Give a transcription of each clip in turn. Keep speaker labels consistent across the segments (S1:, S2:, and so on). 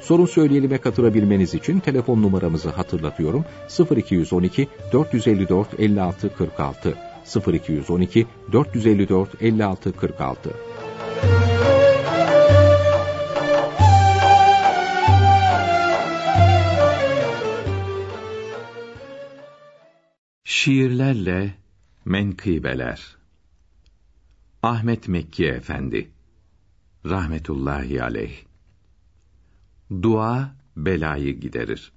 S1: Sorun söyleyelim'e katılabilmeniz için telefon numaramızı hatırlatıyorum. 0212 454 56 46 0212 454 56 46
S2: Şiirlerle Menkıbeler. Ahmet Mekki Efendi. Rahmetullahi Aleyh Dua belayı giderir.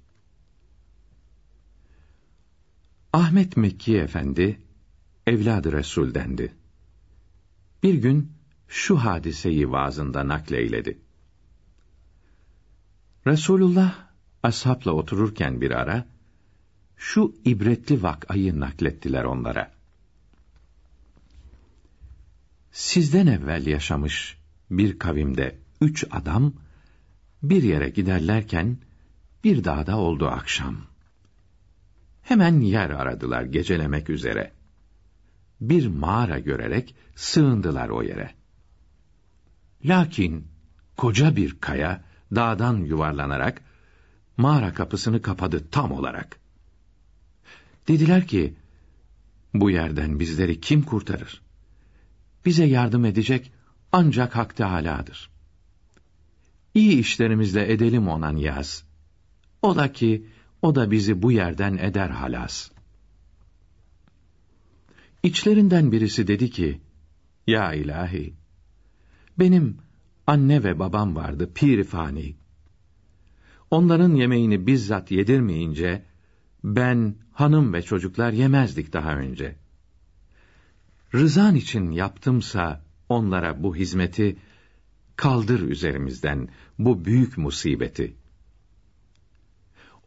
S2: Ahmet Mekki Efendi evladı Resul'dendi. Bir gün şu hadiseyi vaazında nakleyledi. Resulullah ashapla otururken bir ara şu ibretli vakayı naklettiler onlara. Sizden evvel yaşamış bir kavimde üç adam bir yere giderlerken bir dağda oldu akşam. Hemen yer aradılar gecelemek üzere. Bir mağara görerek sığındılar o yere. Lakin koca bir kaya dağdan yuvarlanarak mağara kapısını kapadı tam olarak. Dediler ki, bu yerden bizleri kim kurtarır? Bize yardım edecek ancak Hak Teâlâ'dır. İyi işlerimizle edelim ona niyaz. Ola ki, o da bizi bu yerden eder halas. İçlerinden birisi dedi ki, Ya ilahi, benim anne ve babam vardı pirifani. Onların yemeğini bizzat yedirmeyince, ben, hanım ve çocuklar yemezdik daha önce. Rızan için yaptımsa onlara bu hizmeti, kaldır üzerimizden bu büyük musibeti.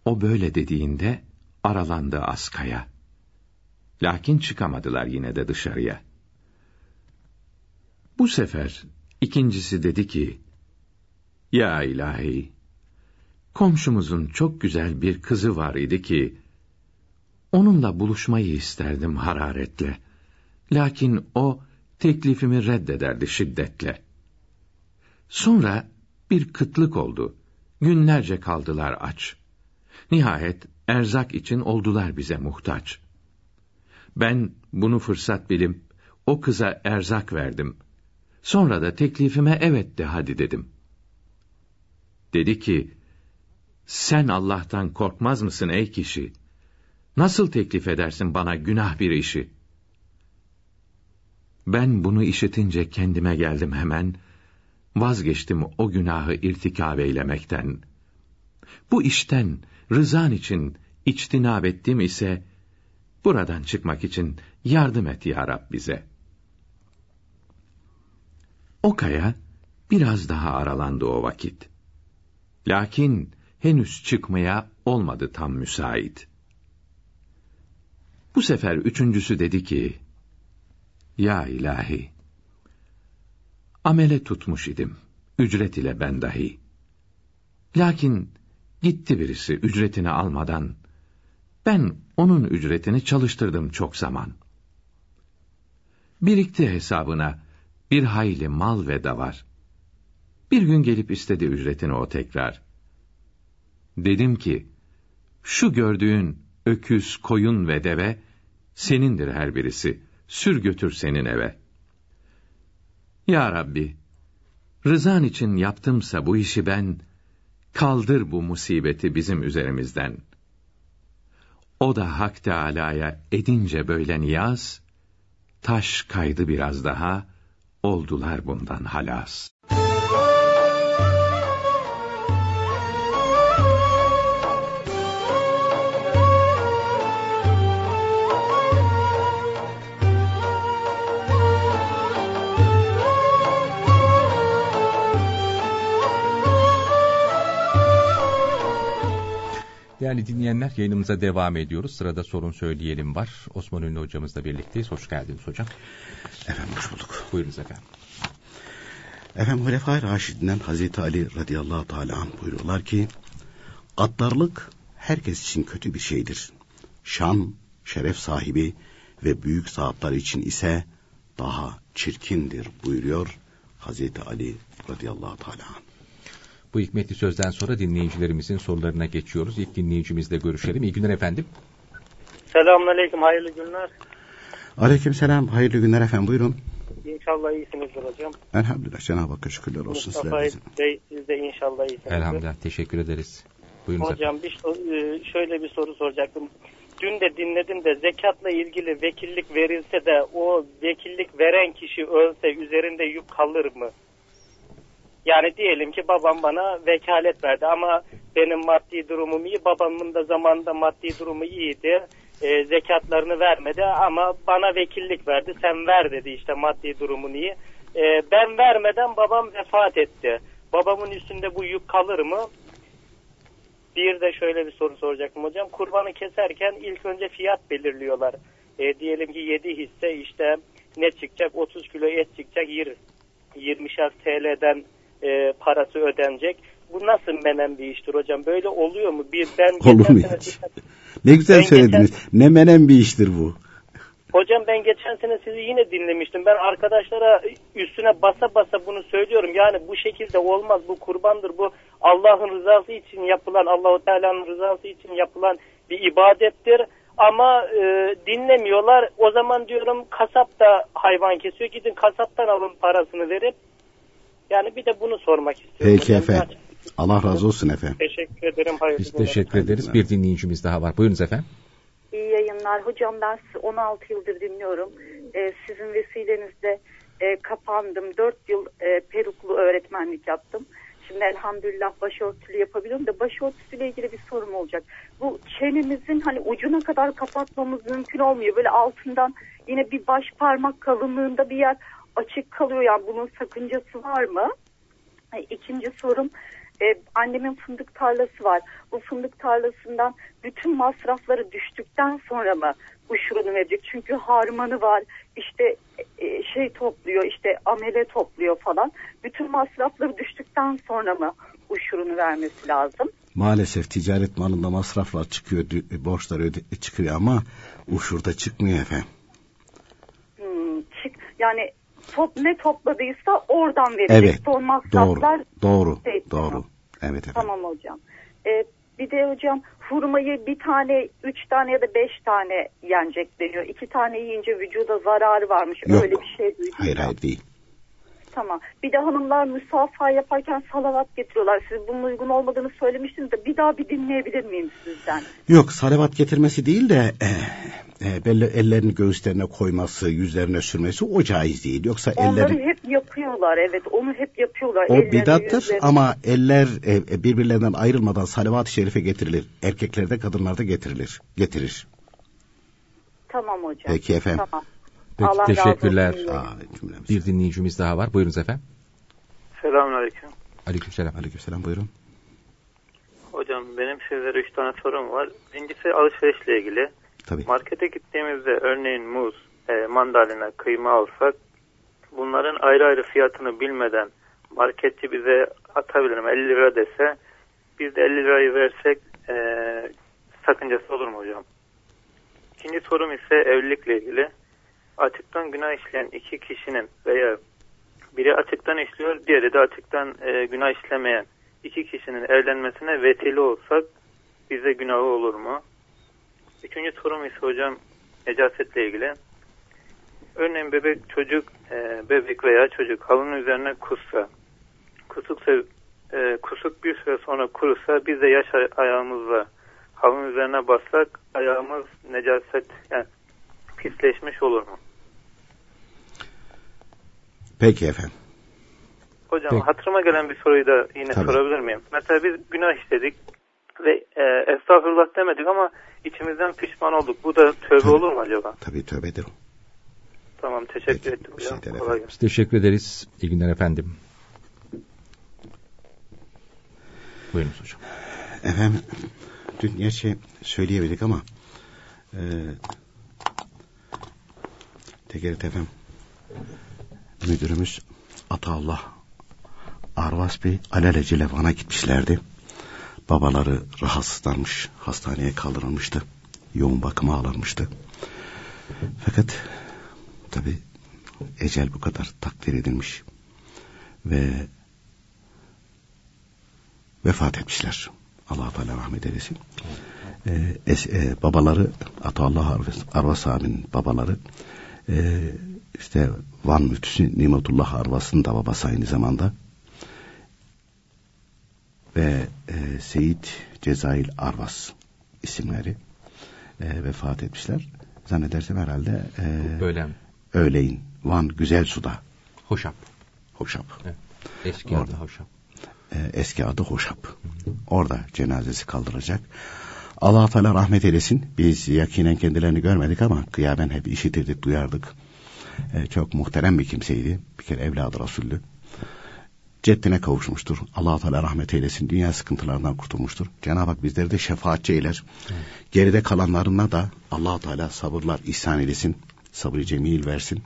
S2: O böyle dediğinde aralandı askaya. Lakin çıkamadılar yine de dışarıya. Bu sefer ikincisi dedi ki, Ya ilahi, komşumuzun çok güzel bir kızı var idi ki, onunla buluşmayı isterdim hararetle. Lakin o, teklifimi reddederdi şiddetle. Sonra bir kıtlık oldu. Günlerce kaldılar aç. Nihayet erzak için oldular bize muhtaç. Ben bunu fırsat bilim o kıza erzak verdim. Sonra da teklifime evet de hadi dedim. Dedi ki, sen Allah'tan korkmaz mısın ey kişi? Nasıl teklif edersin bana günah bir işi? Ben bunu işitince kendime geldim hemen vazgeçtim o günahı irtikab eylemekten. Bu işten rızan için içtinab ettim ise, buradan çıkmak için yardım et ya Rab bize. O kaya biraz daha aralandı o vakit. Lakin henüz çıkmaya olmadı tam müsait. Bu sefer üçüncüsü dedi ki, Ya ilahi, amele tutmuş idim, ücret ile ben dahi. Lakin gitti birisi ücretini almadan, ben onun ücretini çalıştırdım çok zaman. Birikti hesabına bir hayli mal ve davar. Bir gün gelip istedi ücretini o tekrar. Dedim ki, şu gördüğün öküz, koyun ve deve, senindir her birisi, sür götür senin eve.'' Ya Rabbi, rızan için yaptımsa bu işi ben, kaldır bu musibeti bizim üzerimizden. O da Hak Teâlâ'ya edince böyle niyaz, taş kaydı biraz daha, oldular bundan halas.
S1: Değerli dinleyenler yayınımıza devam ediyoruz. Sırada sorun söyleyelim var. Osman Ünlü hocamızla birlikteyiz. Hoş geldiniz hocam.
S3: Efendim hoş bulduk.
S1: Buyurunuz efendim.
S3: Efendim Hulefai Raşidinden Hazreti Ali radıyallahu teala anh buyuruyorlar ki Gaddarlık herkes için kötü bir şeydir. Şan, şeref sahibi ve büyük saatler için ise daha çirkindir buyuruyor Hazreti Ali radıyallahu teala anh.
S1: Bu hikmetli sözden sonra dinleyicilerimizin sorularına geçiyoruz. İlk dinleyicimizle görüşelim. İyi günler efendim.
S4: Selamünaleyküm, hayırlı günler.
S3: Aleyküm selam, hayırlı günler efendim buyurun.
S4: İnşallah iyisinizdir hocam.
S3: Elhamdülillah Cenab-ı Hakk'a şükürler olsun
S4: Mustafa
S3: sizler
S4: Bey, siz de inşallah iyisinizdir.
S1: Elhamdülillah teşekkür ederiz. Buyurunuz
S4: Hocam bir, e, şöyle bir soru soracaktım. Dün de dinledim de zekatla ilgili vekillik verilse de o vekillik veren kişi ölse üzerinde yük kalır mı? Yani diyelim ki babam bana vekalet verdi ama benim maddi durumum iyi. Babamın da zamanında maddi durumu iyiydi. E, zekatlarını vermedi ama bana vekillik verdi. Sen ver dedi işte maddi durumun iyi. E, ben vermeden babam vefat etti. Babamın üstünde bu yük kalır mı? Bir de şöyle bir soru soracaktım hocam. Kurbanı keserken ilk önce fiyat belirliyorlar. E, diyelim ki 7 hisse işte ne çıkacak? 30 kilo et çıkacak 20'şer TL'den e, parası ödenecek. Bu nasıl menen bir iştir hocam? Böyle oluyor mu? Bir ben
S3: Olur mu hiç? Ne güzel söylediniz. Ne menen bir iştir bu.
S4: Hocam ben geçen sene sizi yine dinlemiştim. Ben arkadaşlara üstüne basa basa bunu söylüyorum. Yani bu şekilde olmaz. Bu kurbandır. Bu Allah'ın rızası için yapılan, Allahu Teala'nın rızası için yapılan bir ibadettir. Ama e, dinlemiyorlar. O zaman diyorum kasap da hayvan kesiyor. Gidin kasaptan alın parasını verip. Yani bir de bunu sormak istiyorum.
S3: Peki efendim. Allah razı olsun efendim.
S4: Teşekkür ederim. Hayırlı
S1: Biz teşekkür ederiz. Bir dinleyicimiz daha var. Buyurunuz efendim.
S5: İyi yayınlar. Hocam ben sizi 16 yıldır dinliyorum. Ee, sizin vesilenizde e, kapandım. 4 yıl e, peruklu öğretmenlik yaptım. Şimdi elhamdülillah başörtülü yapabiliyorum da başörtüsüyle ilgili bir sorum olacak. Bu çenemizin hani ucuna kadar kapatmamız mümkün olmuyor. Böyle altından yine bir baş parmak kalınlığında bir yer açık kalıyor. Yani bunun sakıncası var mı? E, İkinci sorum e, annemin fındık tarlası var. Bu fındık tarlasından bütün masrafları düştükten sonra mı uşurunu verecek? Çünkü harmanı var işte e, şey topluyor işte amele topluyor falan. Bütün masrafları düştükten sonra mı uşurunu vermesi lazım?
S3: Maalesef ticaret malında masraflar çıkıyor, dü- borçlar öde- çıkıyor ama uşurda çıkmıyor efendim.
S5: Hmm, çık, yani top, ne topladıysa oradan verecek.
S3: Evet,
S5: Son
S3: Doğru, doğru,
S5: Şey,
S3: doğru.
S5: tamam.
S3: Evet efendim.
S5: Tamam hocam. Ee, bir de hocam hurmayı bir tane, üç tane ya da beş tane yenecek deniyor. İki tane yiyince vücuda zararı varmış.
S3: Yok.
S5: Öyle bir şey duydum.
S3: Hayır hayır değil.
S5: Tamam. Bir de hanımlar müsafaha yaparken salavat getiriyorlar. Siz bunun uygun olmadığını söylemiştiniz de bir daha bir dinleyebilir miyim sizden?
S3: Yok salavat getirmesi değil de e, e, belli ellerini göğüslerine koyması, yüzlerine sürmesi o caiz değil. Yoksa
S5: Onları
S3: elleri
S5: hep yapıyorlar evet. Onu hep yapıyorlar.
S3: o
S5: Ellerini,
S3: bidattır ama eller e, e, birbirlerinden ayrılmadan salavat-ı şerife getirilir. Erkeklerde kadınlarda getirilir. Getirir.
S5: Tamam hocam.
S3: Peki efendim.
S5: Tamam.
S1: Peki,
S5: Allah razı olsun.
S1: teşekkürler.
S3: Aa.
S1: Bir dinleyicimiz daha var. Buyurunuz efendim.
S4: Selamünaleyküm.
S1: Aleykümselam.
S3: Aleykümselam buyurun.
S4: Hocam benim sizlere üç tane sorum var. Birincisi alışverişle ilgili.
S3: Tabii.
S4: Markete gittiğimizde örneğin muz, e, mandalina, kıyma alsak bunların ayrı ayrı fiyatını bilmeden marketçi bize atabilirim 50 lira dese biz de 50 lirayı versek e, sakıncası olur mu hocam? İkinci sorum ise evlilikle ilgili. Açıktan günah işleyen iki kişinin veya biri açıktan işliyor, diğeri de açıktan e, günah işlemeyen iki kişinin evlenmesine vesile olsak bize günahı olur mu? Üçüncü sorum ise hocam necasetle ilgili. Örneğin bebek çocuk, e, bebek veya çocuk halının üzerine kussa. Kusuksa, e, kusuk bir süre sonra kurusa biz de yaş ay- ayağımızla halının üzerine bassak ayağımız necaset yani pisleşmiş olur mu?
S3: Peki efendim.
S4: Hocam
S1: Peki.
S4: hatırıma gelen bir soruyu da yine
S3: Tabii.
S4: sorabilir miyim? Mesela biz günah işledik ve e, estağfurullah demedik ama içimizden pişman olduk. Bu da tövbe
S3: Tabii.
S4: olur mu acaba?
S3: Tabii tövbedir o.
S4: Tamam teşekkür
S3: Peki,
S4: ettim.
S3: şey
S4: hocam. Kolay
S3: efendim.
S4: gelsin.
S1: Biz teşekkür ederiz. İyi günler efendim. Buyurunuz hocam.
S3: Efendim dün gerçi söyleyemedik ama e, Tekeri Tefem müdürümüz Ataullah Arvas Bey alelacele Van'a gitmişlerdi. Babaları rahatsızlanmış, hastaneye kaldırılmıştı. Yoğun bakıma alınmıştı. Fakat tabi ecel bu kadar takdir edilmiş ve vefat etmişler. Allah Teala rahmet eylesin. Ee, es, e, babaları Ataullah Arvas, Arvas abinin babaları e, işte Van müftüsü Nimetullah Arvas'ın da babası aynı zamanda ve e, Seyit Cezail Arvas isimleri e, vefat etmişler. Zannedersem herhalde e,
S1: Bölem.
S3: öğleyin Van Güzel Su'da
S1: Hoşap.
S3: Hoşap.
S1: Evet. Eski
S3: Orada.
S1: adı Hoşap.
S3: E, eski adı Hoşap. Orada cenazesi kaldıracak. Allah Teala rahmet eylesin. Biz yakinen kendilerini görmedik ama kıyamen hep işitirdik, duyardık. E, çok muhterem bir kimseydi. Bir kere evladı Resulü. Ceddine kavuşmuştur. Allah Teala rahmet eylesin. Dünya sıkıntılarından kurtulmuştur. Cenab-ı Hak bizleri de şefaatçi eyler. Geride kalanlarına da Allah Teala sabırlar ihsan eylesin. Sabrı cemil versin.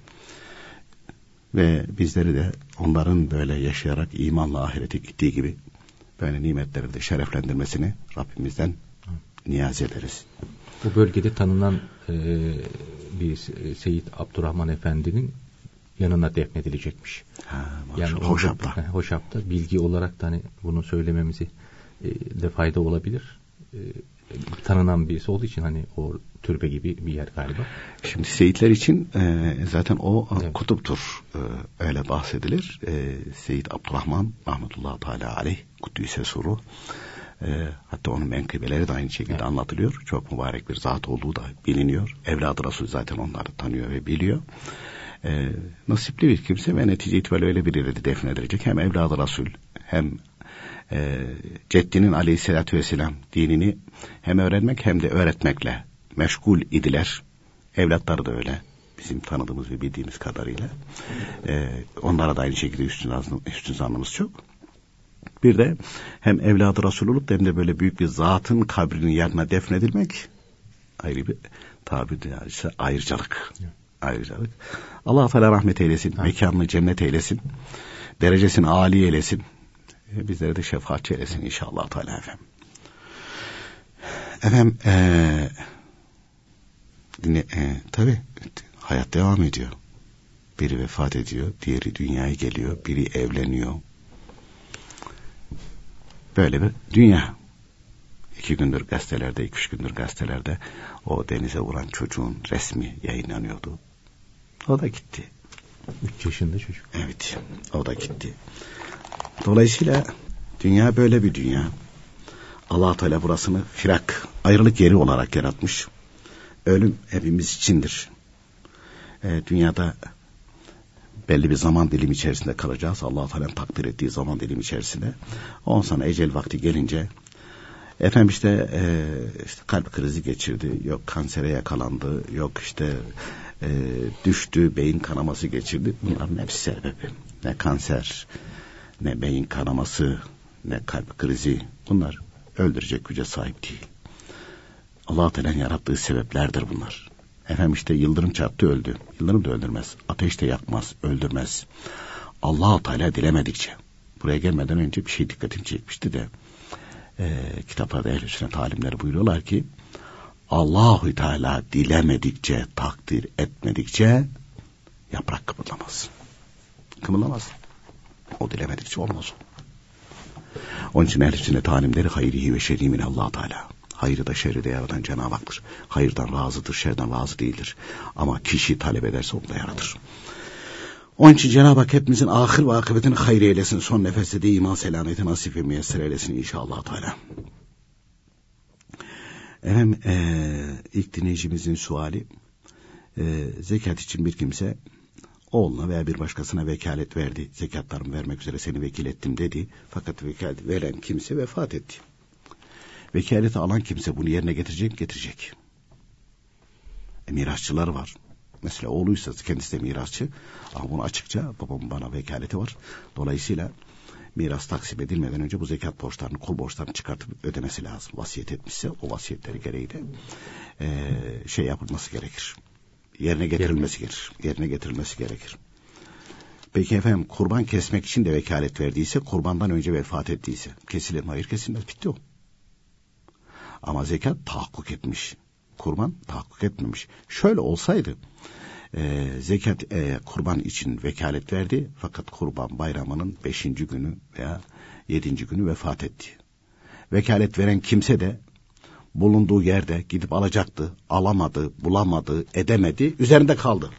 S3: Ve bizleri de onların böyle yaşayarak imanla ahirete gittiği gibi böyle nimetleri de şereflendirmesini Rabbimizden niyaz ederiz.
S1: Bu bölgede tanınan e, bir Se- Seyit Abdurrahman Efendi'nin yanına defnedilecekmiş.
S3: Ha,
S1: Yani
S3: Hoşap'ta.
S1: He, Hoşap'ta bilgi olarak da hani bunu söylememizi e, de fayda olabilir. E, tanınan birisi olduğu için hani o türbe gibi bir yer galiba.
S3: Şimdi Seyitler için e, zaten o e,
S1: Evet.
S3: kutuptur. E, öyle bahsedilir. E, Seyit Abdurrahman rahmetullah teala aleyh Kuddüs'e suru. E, hatta onun menkıbeleri de aynı şekilde
S1: Evet.
S3: anlatılıyor. Çok mübarek bir zat olduğu da biliniyor. Evladı Resul zaten onları tanıyor ve biliyor. E, nasipli bir kimse ve netice itibariyle öyle bir yere de defnedilecek. Hem evladı Resul hem e, ceddinin aleyhissalatü vesselam dinini hem öğrenmek hem de öğretmekle meşgul idiler. Evlatları da öyle. Bizim tanıdığımız ve bildiğimiz kadarıyla. E, onlara da aynı şekilde üstün, üstün zannımız çok. Bir de hem evladı Resul olup hem de böyle büyük bir zatın kabrinin yanına defnedilmek ayrı bir tabiri caizse ayrıcalık. Ayrıcalık. Allah Teala rahmet eylesin. Mekanını cennet eylesin. Derecesini âli eylesin. E, Bizlere de şefaatçi eylesin inşallah Teala efendim. Efendim eee dinle, e, tabi hayat devam ediyor. Biri vefat ediyor, diğeri dünyaya geliyor, biri evleniyor. Böyle bir dünya. İki gündür gazetelerde, iki üç gündür gazetelerde o denize vuran çocuğun resmi yayınlanıyordu. O da gitti.
S1: 3 yaşında çocuk.
S3: Evet, o da gitti. Dolayısıyla dünya böyle bir dünya. allah Teala burasını firak, ayrılık yeri olarak yaratmış. Ölüm hepimiz içindir. Ee, dünyada belli bir zaman dilimi içerisinde kalacağız. allah Teala'nın takdir ettiği zaman dilimi içerisinde. Ondan sonra ecel vakti gelince efendim işte, e, işte kalp krizi geçirdi, yok kansere yakalandı, yok işte e, düştü, beyin kanaması geçirdi. Bunların hepsi sebebi. Ne kanser, ne beyin kanaması, ne kalp krizi. Bunlar öldürecek güce sahip değil. Allah Teala'nın yarattığı sebeplerdir bunlar. Efendim işte yıldırım çarptı öldü. Yıldırım da öldürmez. Ateş de yakmaz, öldürmez. allah Teala dilemedikçe. Buraya gelmeden önce bir şey dikkatimi çekmişti de e, kitaplarda ehl sünnet alimleri buyuruyorlar ki Allahu Teala dilemedikçe, takdir etmedikçe yaprak kımıldamaz. Kımıldamaz. O dilemedikçe olmaz. Onun için ehl sünnet alimleri hayrihi ve şerri min Allah Teala. Hayrı da şerri de yaratan Cenab-ı Hak'tır. Hayırdan razıdır, şerden razı değildir. Ama kişi talep ederse onu da yaratır. Onun için Cenab-ı Hak hepimizin ahir ve akıbetini hayır eylesin. Son nefeste de iman selameti nasip ve müyesser eylesin inşallah Teala. Efendim ee, ilk dinleyicimizin suali e, zekat için bir kimse oğluna veya bir başkasına vekalet verdi. Zekatlarımı vermek üzere seni vekil ettim dedi. Fakat vekalet veren kimse vefat etti. Vekaleti alan kimse bunu yerine getirecek? Getirecek. E, mirasçılar var. Mesela oğluysa kendisi de mirasçı. Ama bunu açıkça babamın bana vekaleti var. Dolayısıyla miras taksim edilmeden önce bu zekat borçlarını, kul borçlarını çıkartıp ödemesi lazım. Vasiyet etmişse o vasiyetleri gereği de e, şey yapılması gerekir. Yerine getirilmesi gerekir. Yerine getirilmesi gerekir. Peki efendim kurban kesmek için de vekalet verdiyse kurbandan önce vefat ettiyse kesilir mi? Hayır kesilmez. Bitti o. Ama zekat tahakkuk etmiş. Kurban tahakkuk etmemiş. Şöyle olsaydı e, zekat e, kurban için vekalet verdi fakat kurban bayramının beşinci günü veya yedinci günü vefat etti. Vekalet veren kimse de bulunduğu yerde gidip alacaktı, alamadı, bulamadı, edemedi, üzerinde kaldı.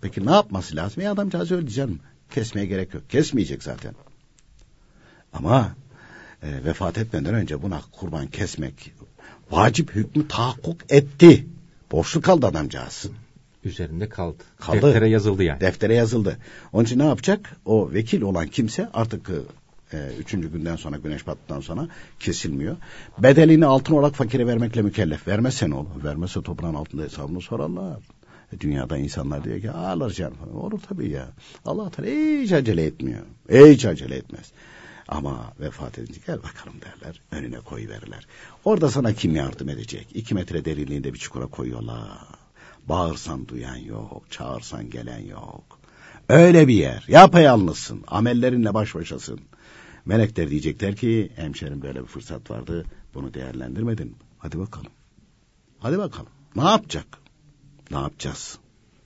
S3: Peki ne yapması lazım? Ya adamcağız öldü canım. Kesmeye gerek yok. Kesmeyecek zaten. Ama e, vefat etmeden önce buna kurban kesmek vacip hükmü tahakkuk etti. Borçlu kaldı adamcağız.
S1: Üzerinde kaldı.
S3: Kaldı.
S1: Deftere yazıldı yani.
S3: Deftere yazıldı. Onun için ne yapacak? O vekil olan kimse artık e, üçüncü günden sonra güneş battıktan sonra kesilmiyor. Bedelini altın olarak fakire vermekle mükellef. Vermezse ne olur? Vermezse toprağın altında hesabını sorarlar. E, dünyada insanlar diyor ki ağlar canım. Olur tabii ya. Allah Teala hiç acele etmiyor. Hiç acele etmez. Ama vefat edince gel bakalım derler. Önüne koy verirler. Orada sana kim yardım edecek? İki metre derinliğinde bir çukura koyuyorlar. Bağırsan duyan yok. Çağırsan gelen yok. Öyle bir yer. Yapayalnızsın. Amellerinle baş başasın. Melekler diyecekler ki hemşerim böyle bir fırsat vardı. Bunu değerlendirmedin. Hadi bakalım. Hadi bakalım. Ne yapacak? Ne yapacağız?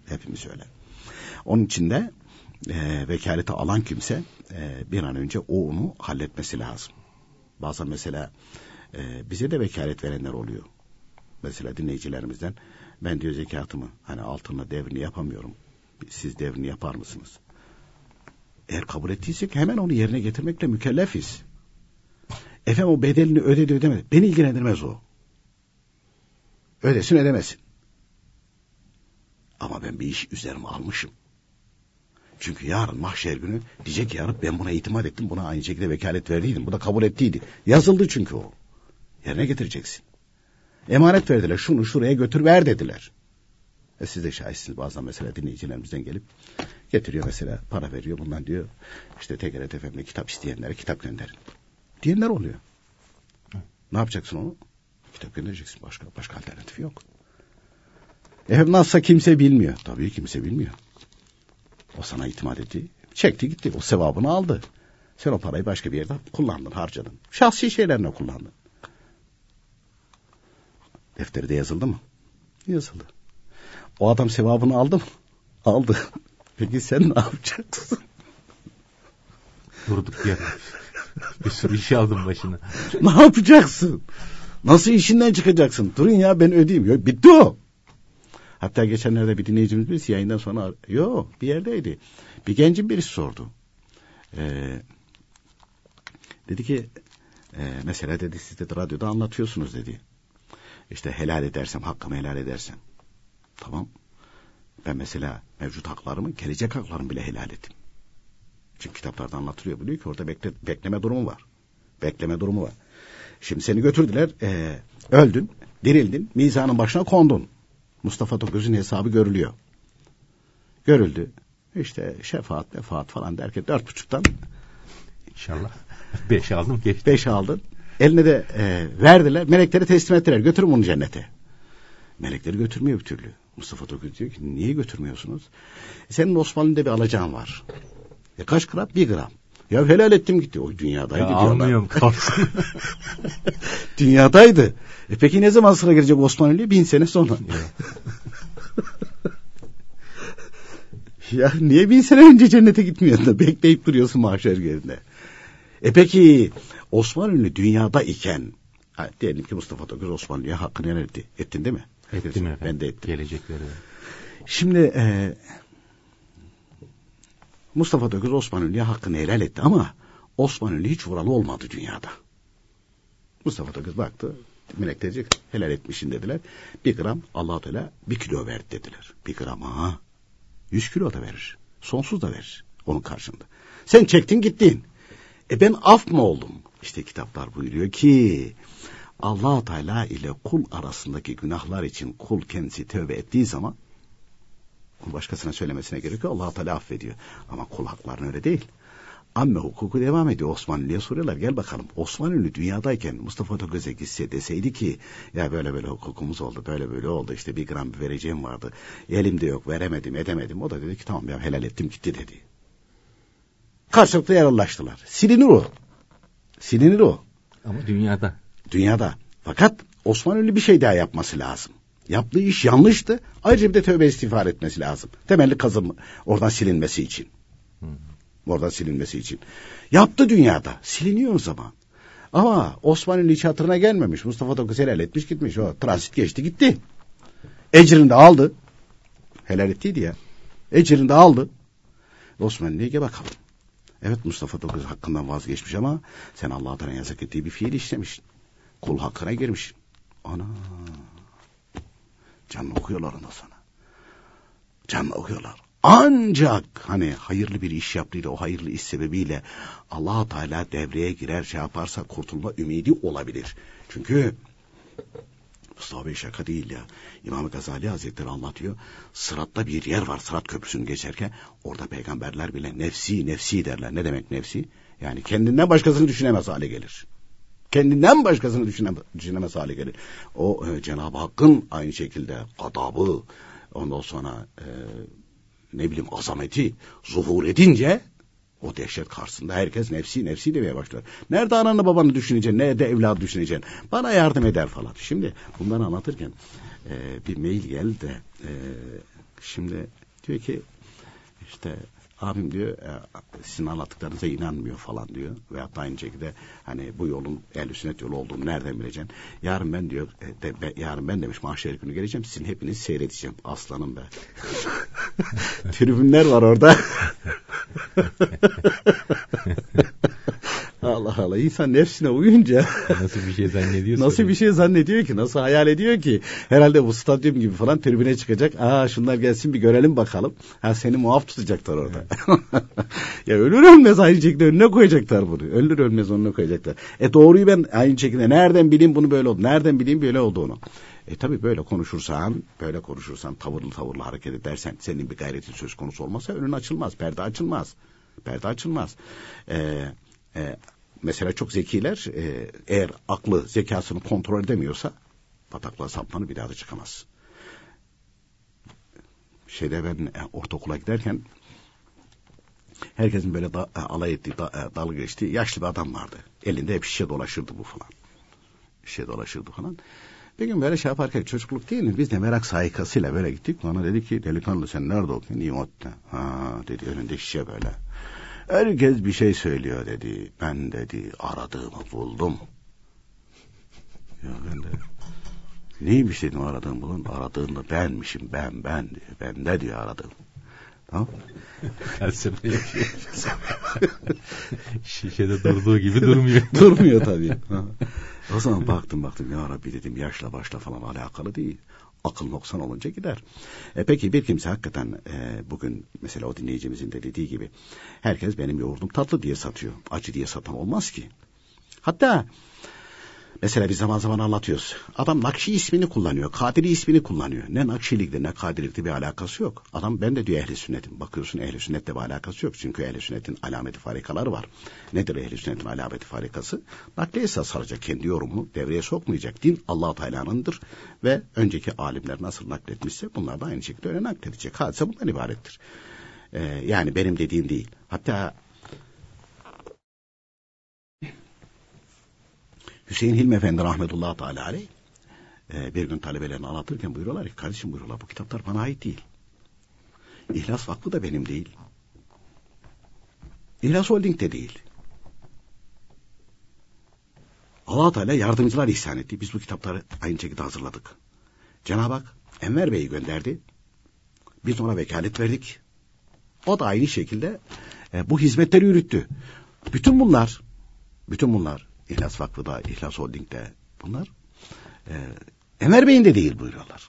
S3: Hepimiz öyle. Onun için de e, vekaleti alan kimse e, bir an önce o onu halletmesi lazım. Bazen mesela e, bize de vekalet verenler oluyor. Mesela dinleyicilerimizden ben diyor zekatımı hani altınla devrini yapamıyorum. Siz devrini yapar mısınız? Eğer kabul ettiysek hemen onu yerine getirmekle mükellefiz. Efendim o bedelini ödedi ödemedi. Beni ilgilendirmez o. Ödesin ödemesin. Ama ben bir iş üzerime almışım. Çünkü yarın mahşer günü diyecek ki yarın ben buna itimat ettim. Buna aynı şekilde vekalet verdiydim. Bu da kabul ettiydi. Yazıldı çünkü o. Yerine getireceksin. Emanet verdiler. Şunu şuraya götür ver dediler. E siz de şahitsiniz bazen mesela dinleyicilerimizden gelip getiriyor mesela para veriyor bundan diyor işte TGRT FM'de kitap isteyenlere kitap gönderin. Diyenler oluyor. Ne yapacaksın onu? Kitap göndereceksin. Başka başka alternatif yok. Efendim nasılsa kimse bilmiyor. Tabii kimse bilmiyor. O sana itimat etti. Çekti gitti. O sevabını aldı. Sen o parayı başka bir yerde kullandın, harcadın. Şahsi şeylerine kullandın. Defteri de yazıldı mı? Yazıldı. O adam sevabını aldı mı? Aldı. Peki sen ne yapacaksın?
S1: Durduk yere. bir sürü iş aldım başına.
S3: ne yapacaksın? Nasıl işinden çıkacaksın? Durun ya ben ödeyeyim. Yok, bitti o. Hatta geçenlerde bir dinleyicimiz biz yayından sonra yok bir yerdeydi. Bir gencin birisi sordu. Ee, dedi ki e, mesela dedi siz de radyoda anlatıyorsunuz dedi. İşte helal edersem hakkımı helal edersem. Tamam. Ben mesela mevcut haklarımı gelecek haklarımı bile helal ettim. Çünkü kitaplarda anlatılıyor biliyor ki orada bekle, bekleme durumu var. Bekleme durumu var. Şimdi seni götürdüler e, öldün dirildin mizanın başına kondun. Mustafa Toköz'ün hesabı görülüyor. Görüldü. İşte şefaat, vefaat falan derken dört buçuktan
S1: İnşallah. Beş aldım geçti.
S3: Beş aldın. Eline de e, verdiler. Melekleri teslim ettiler. Götürün bunu cennete. Melekleri götürmüyor bir türlü. Mustafa Toköz diyor ki niye götürmüyorsunuz? E, senin Osmanlı'da bir alacağın var. E kaç gram? Bir gram. Ya helal ettim gitti. O dünyadaydı
S1: ya,
S3: diyorlar.
S1: Kalsın.
S3: dünyadaydı. E peki ne zaman sıra gelecek Osmanlı'ya? Bin sene sonra. ya niye bin sene önce cennete gitmiyorsun da bekleyip duruyorsun mahşer yerinde? E peki Osmanlı dünyada iken ha, diyelim ki Mustafa Toköz Osmanlı'ya hakkını helal etti. Ettin değil mi?
S1: Ettim efendim.
S3: Ben de ettim.
S1: Gelecekleri.
S3: Şimdi e, Mustafa Toköz Osmanlı'ya hakkını helal etti ama Osmanlı hiç vuralı olmadı dünyada. Mustafa Toköz baktı. Melek diyecek helal etmişsin dediler. Bir gram allah Teala bir kilo verdi dediler. Bir gram ha. Yüz kilo da verir. Sonsuz da verir. Onun karşında. Sen çektin gittin. E ben af mı oldum? İşte kitaplar buyuruyor ki allah Teala ile kul arasındaki günahlar için kul kendisi tövbe ettiği zaman başkasına söylemesine gerek yok. allah Teala affediyor. Ama kul haklarını öyle değil. Amme hukuku devam ediyor. Osmanlı'ya soruyorlar. Gel bakalım. Osmanlı dünyadayken Mustafa Toköz'e gitse deseydi ki ya böyle böyle hukukumuz oldu. Böyle böyle oldu. İşte bir gram vereceğim vardı. Elimde yok. Veremedim edemedim. O da dedi ki tamam ya helal ettim gitti dedi. Karşılıklı yararlaştılar. Silinir o. Silinir o.
S1: Ama dünyada.
S3: Dünyada. Fakat Osmanlı bir şey daha yapması lazım. Yaptığı iş yanlıştı. Ayrıca bir de tövbe istiğfar etmesi lazım. Temelli kazım oradan silinmesi için. Oradan silinmesi için. Yaptı dünyada. Siliniyor o zaman. Ama Osmanlı'nın hiç hatırına gelmemiş. Mustafa Tokuz helal etmiş gitmiş. O transit geçti gitti. Ecrini de aldı. Helal ettiydi ya. Ecrini de aldı. Osmanlı'ya bakalım. Evet Mustafa Tokuz hakkından vazgeçmiş ama sen Allah'tan yasak ettiği bir fiil işlemişsin. Kul hakkına girmiş. Ana. Canlı okuyorlar ondan sonra. Canlı okuyorlar. Ancak hani hayırlı bir iş yaptıydı o hayırlı iş sebebiyle allah Teala devreye girer şey yaparsa kurtulma ümidi olabilir. Çünkü Mustafa Bey şaka değil ya. İmam Gazali Hazretleri anlatıyor. Sıratta bir yer var Sırat Köprüsü'nü geçerken. Orada peygamberler bile nefsi nefsi derler. Ne demek nefsi? Yani kendinden başkasını düşünemez hale gelir. Kendinden başkasını düşünemez, düşünemez hale gelir. O e, Cenab-ı Hakk'ın aynı şekilde adabı ondan sonra e, ne bileyim azameti zuhur edince o dehşet karşısında herkes nefsi nefsi demeye başlar. Nerede ananı babanı düşüneceksin, nerede evladı düşüneceksin. Bana yardım eder falan. Şimdi bunları anlatırken e, bir mail geldi de e, şimdi diyor ki işte abim diyor e, sizin anlattıklarınıza inanmıyor falan diyor. Veyahut da aynı şekilde hani bu yolun ehl sünnet yolu olduğunu nereden bileceksin? Yarın ben diyor e, de, be, yarın ben demiş mahşer günü geleceğim sizin hepiniz seyredeceğim. Aslanım be. Tribünler var orada. Allah insan nefsine uyunca
S1: nasıl bir şey zannediyor
S3: nasıl bir şey zannediyor ki? Nasıl hayal ediyor ki? Herhalde bu stadyum gibi falan tribüne çıkacak. Aa şunlar gelsin bir görelim bakalım. Ha seni muaf tutacaklar orada. Ya ölür ölmez aynı şekilde önüne koyacaklar bunu. Ölür ölmez önüne koyacaklar. E doğruyu ben aynı şekilde nereden bileyim bunu böyle oldu nereden bileyim böyle olduğunu? E tabi böyle konuşursan, böyle konuşursan, tavırlı tavırlı hareket edersen, senin bir gayretin söz konusu olmazsa önün açılmaz, perde açılmaz. Perde açılmaz. Ee, e, mesela çok zekiler e, eğer aklı zekasını kontrol edemiyorsa bataklığa sapmanı bir daha da çıkamaz. Şeyde ben e, ortaokula giderken herkesin böyle da, e, alay ettiği, da, e, dalga geçtiği yaşlı bir adam vardı. Elinde hep şişe dolaşırdı bu falan. Şişe dolaşırdı falan. Bir gün böyle şey yaparken çocukluk değil mi? Biz de merak sayıkasıyla böyle gittik. Bana dedi ki delikanlı sen nerede okuyorsun? Nimet'te. Ha dedi önünde şişe böyle. Herkes bir şey söylüyor dedi. Ben dedi aradığımı buldum. Ya ben de neymiş dedim aradığım bulun. Aradığım da benmişim ben ben diyor. Ben ne diyor aradığım. Tamam.
S1: Felsefe yapıyor. Şişede durduğu gibi durmuyor.
S3: durmuyor tabii. o zaman baktım baktım ya Rabbi dedim yaşla başla falan alakalı değil akıl noksan olunca gider. E peki bir kimse hakikaten e, bugün mesela o dinleyicimizin de dediği gibi herkes benim yoğurdum tatlı diye satıyor. Acı diye satan olmaz ki. Hatta Mesela bir zaman zaman anlatıyoruz. Adam Nakşi ismini kullanıyor. Kadiri ismini kullanıyor. Ne Nakşilikle ne Kadirilikle bir alakası yok. Adam ben de diyor ehli sünnetim. Bakıyorsun ehli sünnetle bir alakası yok. Çünkü ehli sünnetin alameti farikaları var. Nedir ehli sünnetin alameti farikası? Nakli esas saracak. Kendi yorumunu devreye sokmayacak. Din allah Teala'nındır. Ve önceki alimler nasıl nakletmişse bunlar da aynı şekilde öyle nakledecek. Hadise bundan ibarettir. Ee, yani benim dediğim değil. Hatta Hüseyin Hilmi Efendi rahmetullahi teala aleyh e, bir gün talebelerini anlatırken buyuruyorlar ki kardeşim buyuruyorlar bu kitaplar bana ait değil. İhlas Vakfı da benim değil. İhlas Holding de değil. allah Teala yardımcılar ihsan etti. Biz bu kitapları aynı şekilde hazırladık. Cenab-ı Hak Enver Bey'i gönderdi. Biz ona vekalet verdik. O da aynı şekilde e, bu hizmetleri yürüttü. Bütün bunlar, bütün bunlar İhlas Vakfı'da, İhlas Holding'de bunlar. E, Enver Bey'in de değil buyuruyorlar.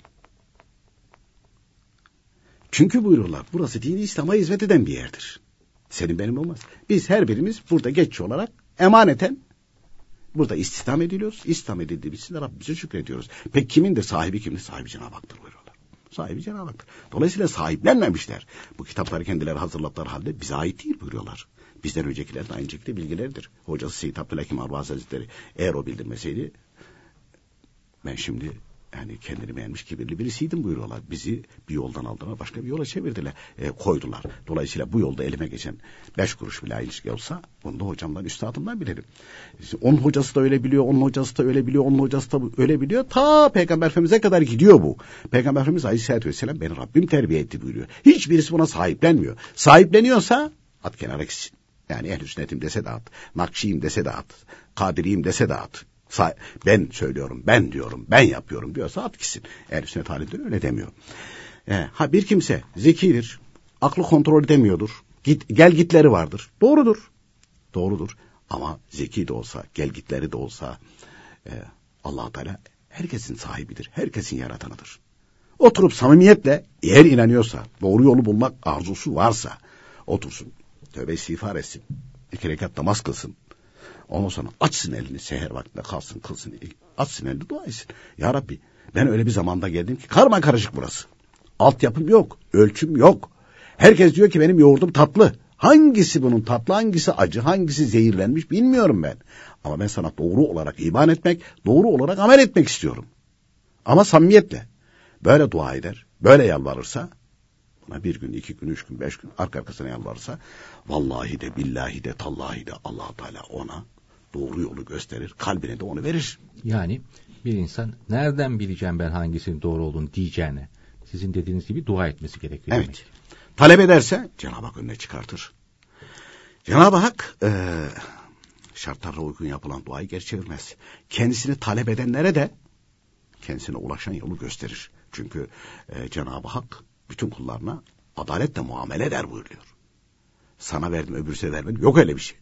S3: Çünkü buyuruyorlar burası dini İslam'a hizmet eden bir yerdir. Senin benim olmaz. Biz her birimiz burada geç olarak emaneten burada istihdam ediliyoruz. İstihdam edildiğimiz için Rabbimize şükrediyoruz. Peki kimin de sahibi kimdir? Sahibi Cenab-ı Hak'tır buyuruyorlar. Sahibi Cenab-ı Hak'tır. Dolayısıyla sahiplenmemişler. Bu kitapları kendileri hazırladıkları halde bize ait değil buyuruyorlar. Bizden öncekiler de aynı şekilde bilgileridir. Hocası Seyyid Abdülhakim Arbaz Hazretleri eğer o bildirmeseydi ben şimdi yani kendini beğenmiş kibirli birisiydim buyuruyorlar. Bizi bir yoldan aldılar başka bir yola çevirdiler, e, koydular. Dolayısıyla bu yolda elime geçen beş kuruş bile ilişki olsa bunu da hocamdan üstadımdan bilirim. Onun hocası da öyle biliyor, onun hocası da öyle biliyor, onun hocası da öyle biliyor. Ta Peygamber Efendimiz'e kadar gidiyor bu. Peygamber Efendimiz Aleyhisselatü Vesselam beni Rabbim terbiye etti buyuruyor. Hiçbirisi buna sahiplenmiyor. Sahipleniyorsa at kenara gitsin. Yani ehl sünnetim dese de at, nakşiyim dese de at, kadiriyim dese de at, ben söylüyorum, ben diyorum, ben yapıyorum diyorsa at gitsin. Eğer sünnet halinde öyle demiyor. E, ha bir kimse zekidir, aklı kontrol edemiyordur, git, gel gitleri vardır. Doğrudur, doğrudur. Ama zeki de olsa, gel gitleri de olsa e, allah Teala herkesin sahibidir, herkesin yaratanıdır. Oturup samimiyetle eğer inanıyorsa, doğru yolu bulmak arzusu varsa otursun, tövbe istiğfar etsin, iki rekat namaz kılsın, Ondan sonra açsın elini seher vaktinde kalsın kılsın. Açsın elini dua etsin. Ya Rabbi ben öyle bir zamanda geldim ki karma karışık burası. Altyapım yok. Ölçüm yok. Herkes diyor ki benim yoğurdum tatlı. Hangisi bunun tatlı hangisi acı hangisi zehirlenmiş bilmiyorum ben. Ama ben sana doğru olarak iman etmek doğru olarak amel etmek istiyorum. Ama samimiyetle. Böyle dua eder. Böyle yalvarırsa bir gün, iki gün, üç gün, beş gün arka arkasına yalvarırsa vallahi de billahi de tallahi de allah Teala ona doğru yolu gösterir. Kalbine de onu verir.
S1: Yani bir insan nereden bileceğim ben hangisinin doğru olduğunu diyeceğine sizin dediğiniz gibi dua etmesi gerekiyor.
S3: Evet. Demek. Talep ederse Cenab-ı Hak önüne çıkartır. Cenab-ı Hak e, şartlara uygun yapılan duayı geri çevirmez. Kendisini talep edenlere de kendisine ulaşan yolu gösterir. Çünkü e, Cenab-ı Hak bütün kullarına adaletle muamele eder buyuruyor. Sana verdim öbürsüne vermedim. Yok öyle bir şey.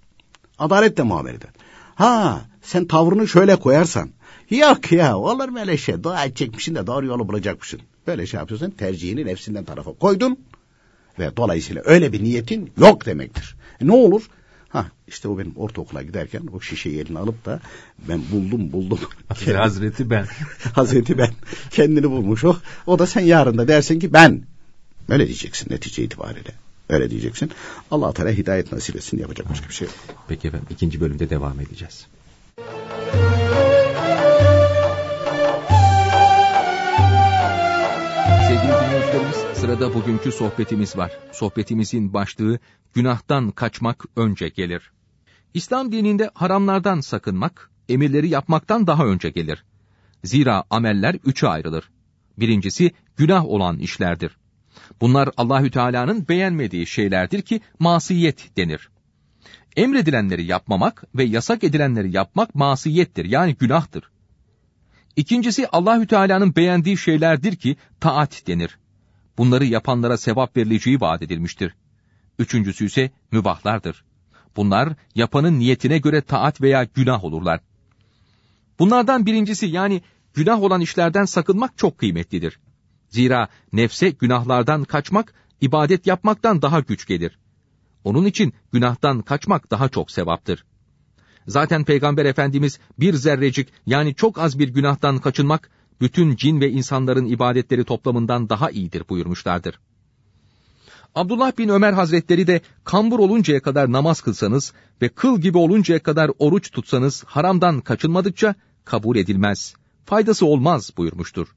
S3: Adaletle muamele eder. Ha sen tavrını şöyle koyarsan. Yok ya olur mu öyle şey. Dua edecekmişsin de doğru yolu bulacakmışsın. Böyle şey yapıyorsan tercihini nefsinden tarafa koydun. Ve dolayısıyla öyle bir niyetin yok demektir. E ne olur? Ha işte o benim ortaokula giderken o şişeyi eline alıp da ben buldum buldum.
S1: Hazreti ben.
S3: Hazreti ben. Kendini bulmuş o. O da sen yarın da dersin ki ben. Öyle diyeceksin netice itibariyle. Öyle diyeceksin. Allah Teala hidayet nasip etsin yapacak başka bir şey yok.
S1: Peki efendim ikinci bölümde devam edeceğiz. Sevgili dinleyicilerimiz sırada bugünkü sohbetimiz var. Sohbetimizin başlığı günahtan kaçmak önce gelir. İslam dininde haramlardan sakınmak, emirleri yapmaktan daha önce gelir. Zira ameller üçe ayrılır. Birincisi günah olan işlerdir. Bunlar Allahü Teala'nın beğenmediği şeylerdir ki masiyet denir. Emredilenleri yapmamak ve yasak edilenleri yapmak masiyettir yani günahtır. İkincisi Allahü Teala'nın beğendiği şeylerdir ki taat denir. Bunları yapanlara sevap verileceği vaat edilmiştir. Üçüncüsü ise mübahlardır. Bunlar yapanın niyetine göre taat veya günah olurlar. Bunlardan birincisi yani günah olan işlerden sakınmak çok kıymetlidir. Zira nefse günahlardan kaçmak, ibadet yapmaktan daha güç gelir. Onun için günahtan kaçmak daha çok sevaptır. Zaten Peygamber Efendimiz bir zerrecik yani çok az bir günahtan kaçınmak, bütün cin ve insanların ibadetleri toplamından daha iyidir buyurmuşlardır. Abdullah bin Ömer Hazretleri de kambur oluncaya kadar namaz kılsanız ve kıl gibi oluncaya kadar oruç tutsanız haramdan kaçınmadıkça kabul edilmez, faydası olmaz buyurmuştur.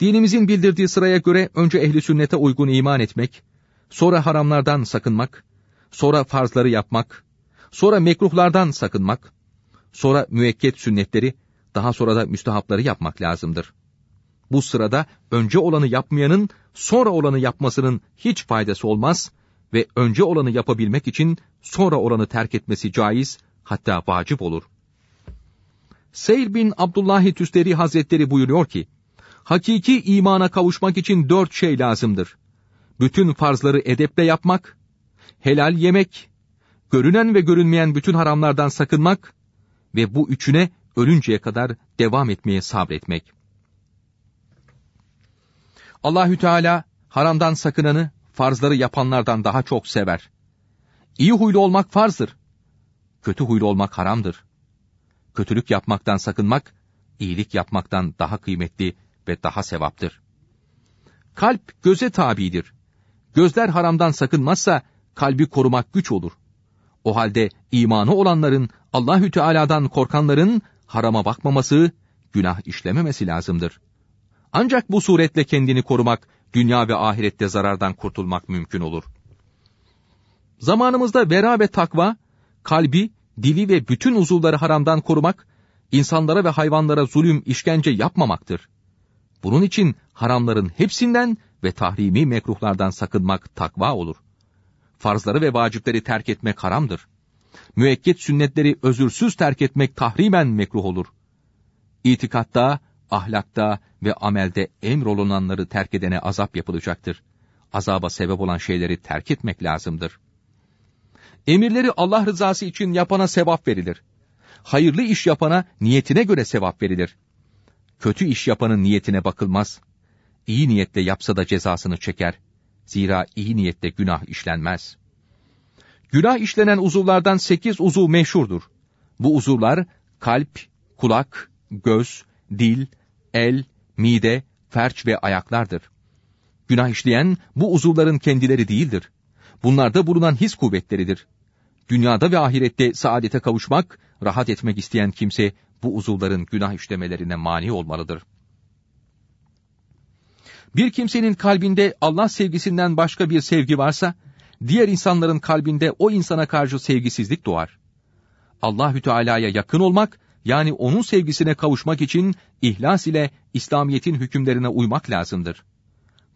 S1: Dinimizin bildirdiği sıraya göre önce ehli sünnete uygun iman etmek, sonra haramlardan sakınmak, sonra farzları yapmak, sonra mekruhlardan sakınmak, sonra müekket sünnetleri, daha sonra da müstehapları yapmak lazımdır. Bu sırada önce olanı yapmayanın sonra olanı yapmasının hiç faydası olmaz ve önce olanı yapabilmek için sonra olanı terk etmesi caiz hatta vacip olur. Seyr bin Abdullahi Tüsteri Hazretleri buyuruyor ki, Hakiki imana kavuşmak için dört şey lazımdır. Bütün farzları edeple yapmak, helal yemek, görünen ve görünmeyen bütün haramlardan sakınmak ve bu üçüne ölünceye kadar devam etmeye sabretmek. Allahü Teala haramdan sakınanı farzları yapanlardan daha çok sever. İyi huylu olmak farzdır. Kötü huylu olmak haramdır. Kötülük yapmaktan sakınmak, iyilik yapmaktan daha kıymetli ve daha sevaptır. Kalp göze tabidir. Gözler haramdan sakınmazsa kalbi korumak güç olur. O halde imanı olanların, Allahü Teala'dan korkanların harama bakmaması, günah işlememesi lazımdır. Ancak bu suretle kendini korumak, dünya ve ahirette zarardan kurtulmak mümkün olur. Zamanımızda vera ve takva, kalbi, dili ve bütün uzuvları haramdan korumak, insanlara ve hayvanlara zulüm, işkence yapmamaktır. Bunun için haramların hepsinden ve tahrimi mekruhlardan sakınmak takva olur. Farzları ve vacipleri terk etmek haramdır. Müekket sünnetleri özürsüz terk etmek tahrimen mekruh olur. İtikatta, ahlakta ve amelde emrolunanları terk edene azap yapılacaktır. Azaba sebep olan şeyleri terk etmek lazımdır. Emirleri Allah rızası için yapana sevap verilir. Hayırlı iş yapana niyetine göre sevap verilir. Kötü iş yapanın niyetine bakılmaz. İyi niyetle yapsa da cezasını çeker. Zira iyi niyetle günah işlenmez. Günah işlenen uzuvlardan sekiz uzuv meşhurdur. Bu uzuvlar kalp, kulak, göz, dil, el, mide, ferç ve ayaklardır. Günah işleyen bu uzuvların kendileri değildir. Bunlarda bulunan his kuvvetleridir. Dünyada ve ahirette saadete kavuşmak, rahat etmek isteyen kimse bu uzuvların günah işlemelerine mani olmalıdır. Bir kimsenin kalbinde Allah sevgisinden başka bir sevgi varsa, diğer insanların kalbinde o insana karşı sevgisizlik doğar. Allahü Teala'ya yakın olmak, yani onun sevgisine kavuşmak için ihlas ile İslamiyet'in hükümlerine uymak lazımdır.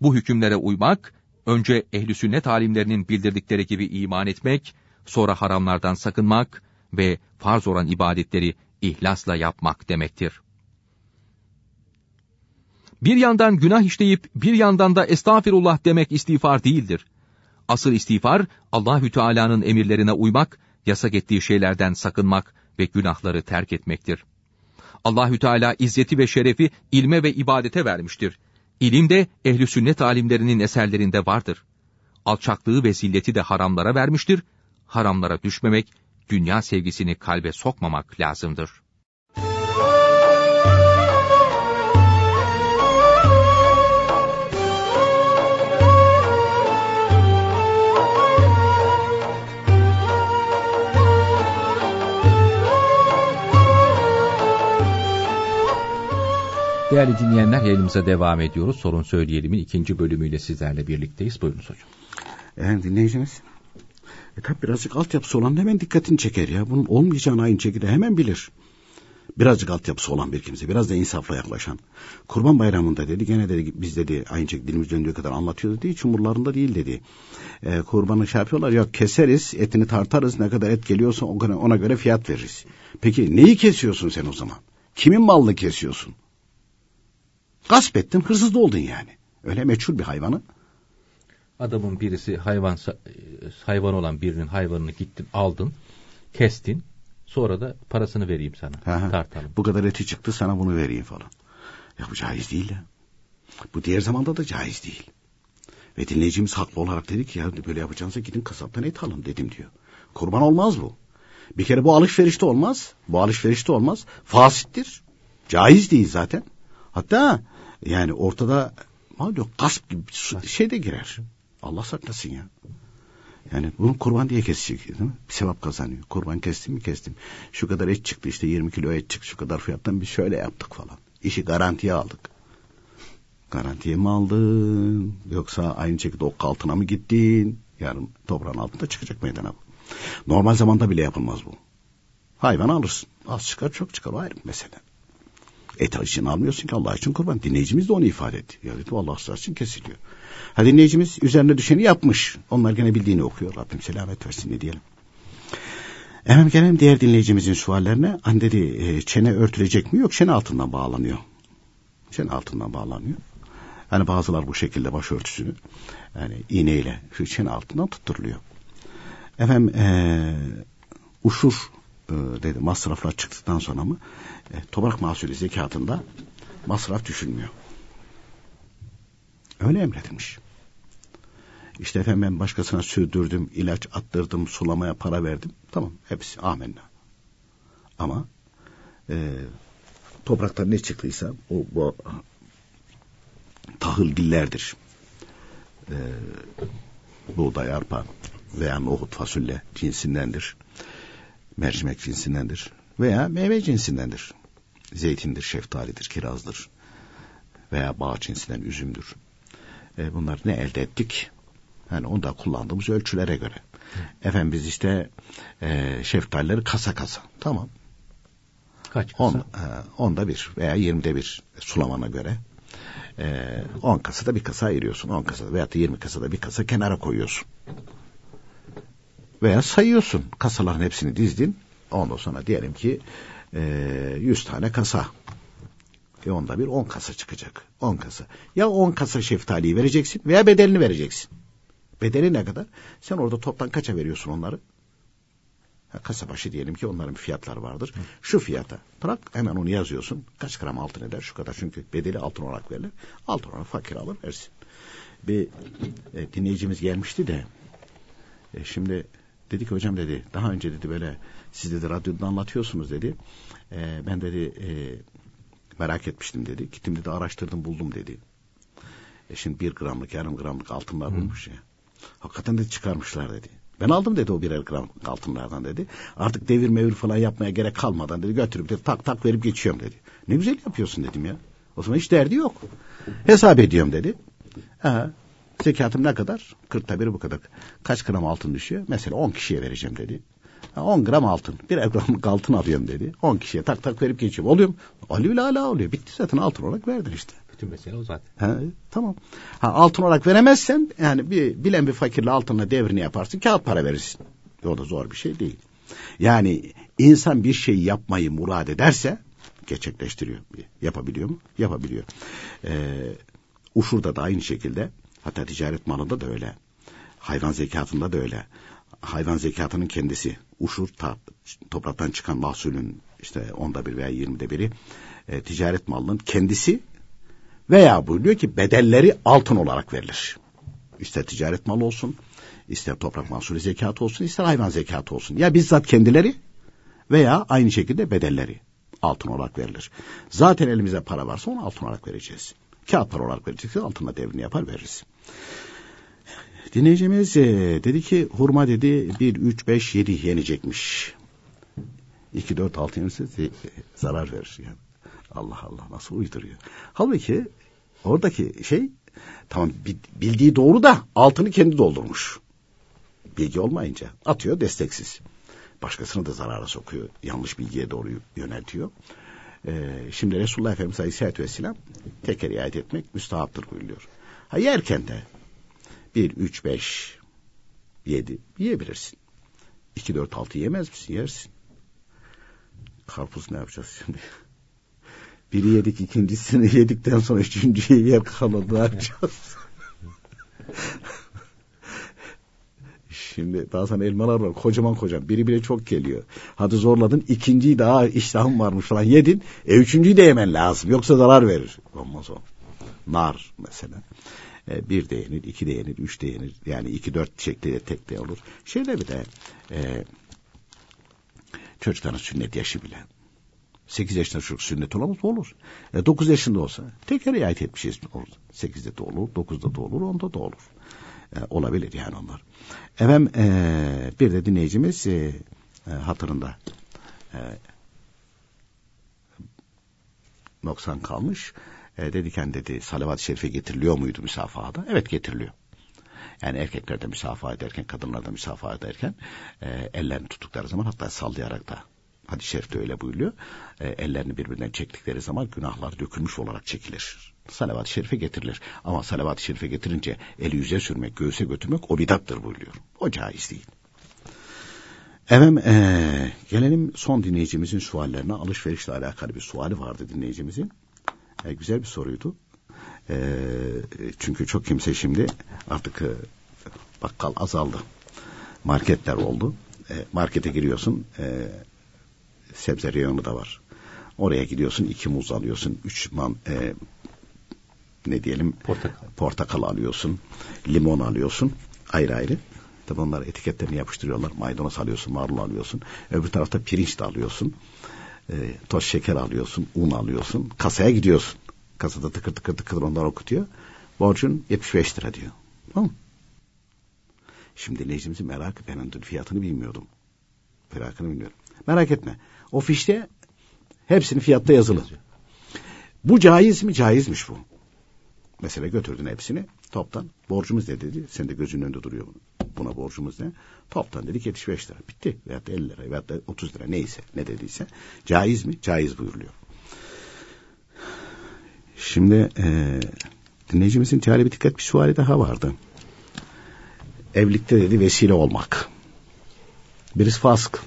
S1: Bu hükümlere uymak, önce ehli sünnet alimlerinin bildirdikleri gibi iman etmek, sonra haramlardan sakınmak ve farz olan ibadetleri ihlasla yapmak demektir. Bir yandan günah işleyip bir yandan da estağfirullah demek istiğfar değildir. Asıl istiğfar Allahü Teala'nın emirlerine uymak, yasak ettiği şeylerden sakınmak ve günahları terk etmektir. Allahü Teala izzeti ve şerefi ilme ve ibadete vermiştir. İlim de ehli sünnet alimlerinin eserlerinde vardır. Alçaklığı ve zilleti de haramlara vermiştir. Haramlara düşmemek, dünya sevgisini kalbe sokmamak lazımdır. Değerli dinleyenler yayınımıza devam ediyoruz. Sorun Söyleyelim'in ikinci bölümüyle sizlerle birlikteyiz. Buyurunuz hocam.
S3: Evet dinleyicimiz. E tabi birazcık altyapısı olan hemen dikkatini çeker ya. Bunun olmayacağını aynı şekilde hemen bilir. Birazcık altyapısı olan bir kimse, biraz da insafla yaklaşan. Kurban bayramında dedi, gene dedi biz dedi aynı şekilde dilimiz döndüğü kadar anlatıyordu dedi, hiç umurlarında değil dedi. E, kurbanı şey yapıyorlar, ya keseriz, etini tartarız, ne kadar et geliyorsa ona, göre fiyat veririz. Peki neyi kesiyorsun sen o zaman? Kimin malını kesiyorsun? Gasp ettin, hırsız oldun yani. Öyle meçhul bir hayvanı.
S1: Adamın birisi hayvan hayvan olan birinin hayvanını gittin aldın, kestin. Sonra da parasını vereyim sana.
S3: Ha,
S1: Tartalım.
S3: Bu kadar eti çıktı sana bunu vereyim falan. Ya bu caiz değil ya. Bu diğer zamanda da caiz değil. Ve dinleyicimiz haklı olarak dedi ki ya böyle yapacağınıza gidin kasaptan et alın dedim diyor. Kurban olmaz bu. Bir kere bu alışverişte olmaz. Bu alışverişte olmaz. Fasittir. Caiz değil zaten. Hatta yani ortada diyor, gasp gibi şey de girer. Allah saklasın ya. Yani bunu kurban diye kesecek değil mi? Bir sevap kazanıyor. Kurban kestim mi kestim. Şu kadar et çıktı işte 20 kilo et çıktı şu kadar fiyattan biz şöyle yaptık falan. İşi garantiye aldık. Garantiye mi aldın? Yoksa aynı şekilde ok altına mı gittin? Yarın toprağın altında çıkacak meydana bu. Normal zamanda bile yapılmaz bu. Hayvan alırsın. Az çıkar çok çıkar ayrı mesela. Et için almıyorsun ki Allah için kurban. Dinleyicimiz de onu ifade etti. Ya dedi Allah için kesiliyor. Ha dinleyicimiz üzerine düşeni yapmış. Onlar gene bildiğini okuyor. Rabbim selamet versin ne diyelim. Efendim gelelim diğer dinleyicimizin suallerine. Hani dedi e, çene örtülecek mi? Yok çene altından bağlanıyor. Çene altından bağlanıyor. Hani bazılar bu şekilde başörtüsünü yani iğneyle şu çene altından tutturuluyor. Efendim e, uşur e, dedi masraflar çıktıktan sonra mı e, toprak mahsulü zekatında masraf düşünmüyor. Öyle emredilmiş. İşte efendim ben başkasına sürdürdüm, ilaç attırdım, sulamaya para verdim. Tamam hepsi amenna. Ama e, topraktan ne çıktıysa o bu tahıl dillerdir. E, buğday, arpa, veya nohut fasulye cinsindendir. Mercimek cinsindendir. Veya meyve cinsindendir. Zeytindir, şeftalidir, kirazdır. Veya bağ cinsinden üzümdür. E, bunlar ne elde ettik? Yani onda kullandığımız ölçülere göre. Hı. Efendim biz işte e, şeftalileri kasa kasa. Tamam.
S1: Kaç kasa? On, e,
S3: onda bir veya yirmide bir sulamana göre. E, on kasada bir kasa ayırıyorsun. On kasada veya da yirmi kasada bir kasa kenara koyuyorsun. Veya sayıyorsun. Kasaların hepsini dizdin. Ondan sonra diyelim ki e, 100 tane kasa. E onda bir on kasa çıkacak. On kasa. Ya on kasa şeftaliyi vereceksin veya bedelini vereceksin. Bedeli ne kadar? Sen orada toptan kaça veriyorsun onları? Ha, kasa başı diyelim ki onların fiyatları vardır. Hı. Şu fiyata. Bırak hemen onu yazıyorsun. Kaç gram altın eder şu kadar. Çünkü bedeli altın olarak verilir. Altın olarak fakir alır versin. Bir e, dinleyicimiz gelmişti de e, şimdi dedi ki hocam dedi daha önce dedi böyle siz dedi radyoda anlatıyorsunuz dedi. E, ben dedi e, merak etmiştim dedi. Gittim dedi araştırdım buldum dedi. E şimdi bir gramlık yarım gramlık altınlar bulmuş ya. Hakikaten de çıkarmışlar dedi. Ben aldım dedi o birer gram altınlardan dedi. Artık devir mevir falan yapmaya gerek kalmadan dedi götürüp dedi tak tak verip geçiyorum dedi. Ne güzel yapıyorsun dedim ya. O zaman hiç derdi yok. Hesap ediyorum dedi. Ha, zekatım ne kadar? Kırkta biri bu kadar. Kaç gram altın düşüyor? Mesela on kişiye vereceğim dedi. 10 gram altın. Bir gram altın alıyorum dedi. 10 kişiye tak tak verip geçiyorum. Oluyor mu? Oluyor hala oluyor. Bitti zaten altın olarak verdin işte.
S1: Bütün mesele o zaten.
S3: Ha, tamam. Ha, altın olarak veremezsen yani bir bilen bir fakirle altınla devrini yaparsın. Kağıt para verirsin. O da zor bir şey değil. Yani insan bir şey yapmayı murad ederse gerçekleştiriyor. Yapabiliyor mu? Yapabiliyor. Ee, Uşur'da da aynı şekilde hatta ticaret malında da öyle. Hayvan zekatında da öyle. Hayvan zekatının kendisi uşur ta, topraktan çıkan mahsulün işte onda bir veya yirmide biri e, ticaret malının kendisi veya buyuruyor ki bedelleri altın olarak verilir. İster ticaret malı olsun, ister toprak mahsulü zekat olsun, ister hayvan zekat olsun. Ya bizzat kendileri veya aynı şekilde bedelleri altın olarak verilir. Zaten elimize para varsa onu altın olarak vereceğiz. Kağıt para olarak vereceksek altınla devrini yapar veririz. Dinleyicimiz e, dedi ki hurma dedi 1, 3, 5, 7 yenecekmiş. 2, 4, 6 yenirse zarar verir. Yani. Allah Allah nasıl uyduruyor. Halbuki oradaki şey tamam bildiği doğru da altını kendi doldurmuş. Bilgi olmayınca atıyor desteksiz. Başkasını da zarara sokuyor. Yanlış bilgiye doğru yöneltiyor. Ee, şimdi Resulullah Efendimiz Aleyhisselatü Vesselam teker riayet etmek müstahaptır buyuruyor. Ha yerken de bir, üç, beş, yedi yiyebilirsin. İki, dört, altı yemez misin? Yersin. Karpuz ne yapacağız şimdi? Biri yedik, ikincisini yedikten sonra üçüncüye yer kalmadı. Ne yapacağız? Şimdi daha sana elmalar var kocaman kocaman. Biri bile çok geliyor. Hadi zorladın ikinciyi daha iştahın varmış falan yedin. E üçüncüyü de yemen lazım. Yoksa zarar verir. Olmaz o. Nar mesela. E, bir de yenir, iki de yenir, üç de yenir. Yani iki dört şekliyle tek de olur. Şöyle bir de e, çocukların sünnet yaşı bile. Sekiz yaşında çocuk sünnet olamaz olur. E, dokuz yaşında olsa tekrar riayet etmişiz olur. Sekizde de olur, dokuzda da olur, onda da olur. E, olabilir yani onlar. Efendim e, bir de dinleyicimiz e, e, hatırında e, noksan kalmış. E, dediken dedi salavat-ı şerife getiriliyor muydu müsafahada? Evet getiriliyor. Yani erkekler de müsafaha ederken, kadınlar da müsafaha ederken e, ellerini tuttukları zaman hatta sallayarak da hadis-i şerifte öyle buyuruyor. E, ellerini birbirinden çektikleri zaman günahlar dökülmüş olarak çekilir. Salavat-ı şerife getirilir. Ama salavat-ı şerife getirince eli yüze sürmek, göğüse götürmek o bidattır buyuruyor. O caiz değil. Efendim ee, gelelim son dinleyicimizin suallerine. Alışverişle alakalı bir suali vardı dinleyicimizin. E, güzel bir soruydu. E, çünkü çok kimse şimdi artık e, bakkal azaldı. Marketler oldu. E, markete giriyorsun. E, sebze reyonu da var. Oraya gidiyorsun iki muz alıyorsun. Üç man, e, ne diyelim portakal. portakal alıyorsun. Limon alıyorsun. Ayrı ayrı. Tabi onlar etiketlerini yapıştırıyorlar. Maydanoz alıyorsun, marul alıyorsun. Öbür tarafta pirinç de alıyorsun e, toz şeker alıyorsun, un alıyorsun, kasaya gidiyorsun. Kasada tıkır tıkır tıkır onlar okutuyor. Borcun 75 lira diyor. Tamam Şimdi dinleyicimizin merakı ben fiyatını bilmiyordum. Merakını bilmiyorum. Merak etme. O fişte hepsinin fiyatta yazılı. Bu caiz mi? Caizmiş bu. Mesela götürdün hepsini toptan. Borcumuz ne dedi? Sen de gözünün önünde duruyor bunu. Buna borcumuz ne? Toptan dedik 75 lira. Bitti. Veyahut da 50 lira veyahut da 30 lira neyse ne dediyse. Caiz mi? Caiz buyuruluyor. Şimdi e, dinleyicimizin bir dikkat bir suali daha vardı. Evlilikte dedi vesile olmak. Birisi fasık.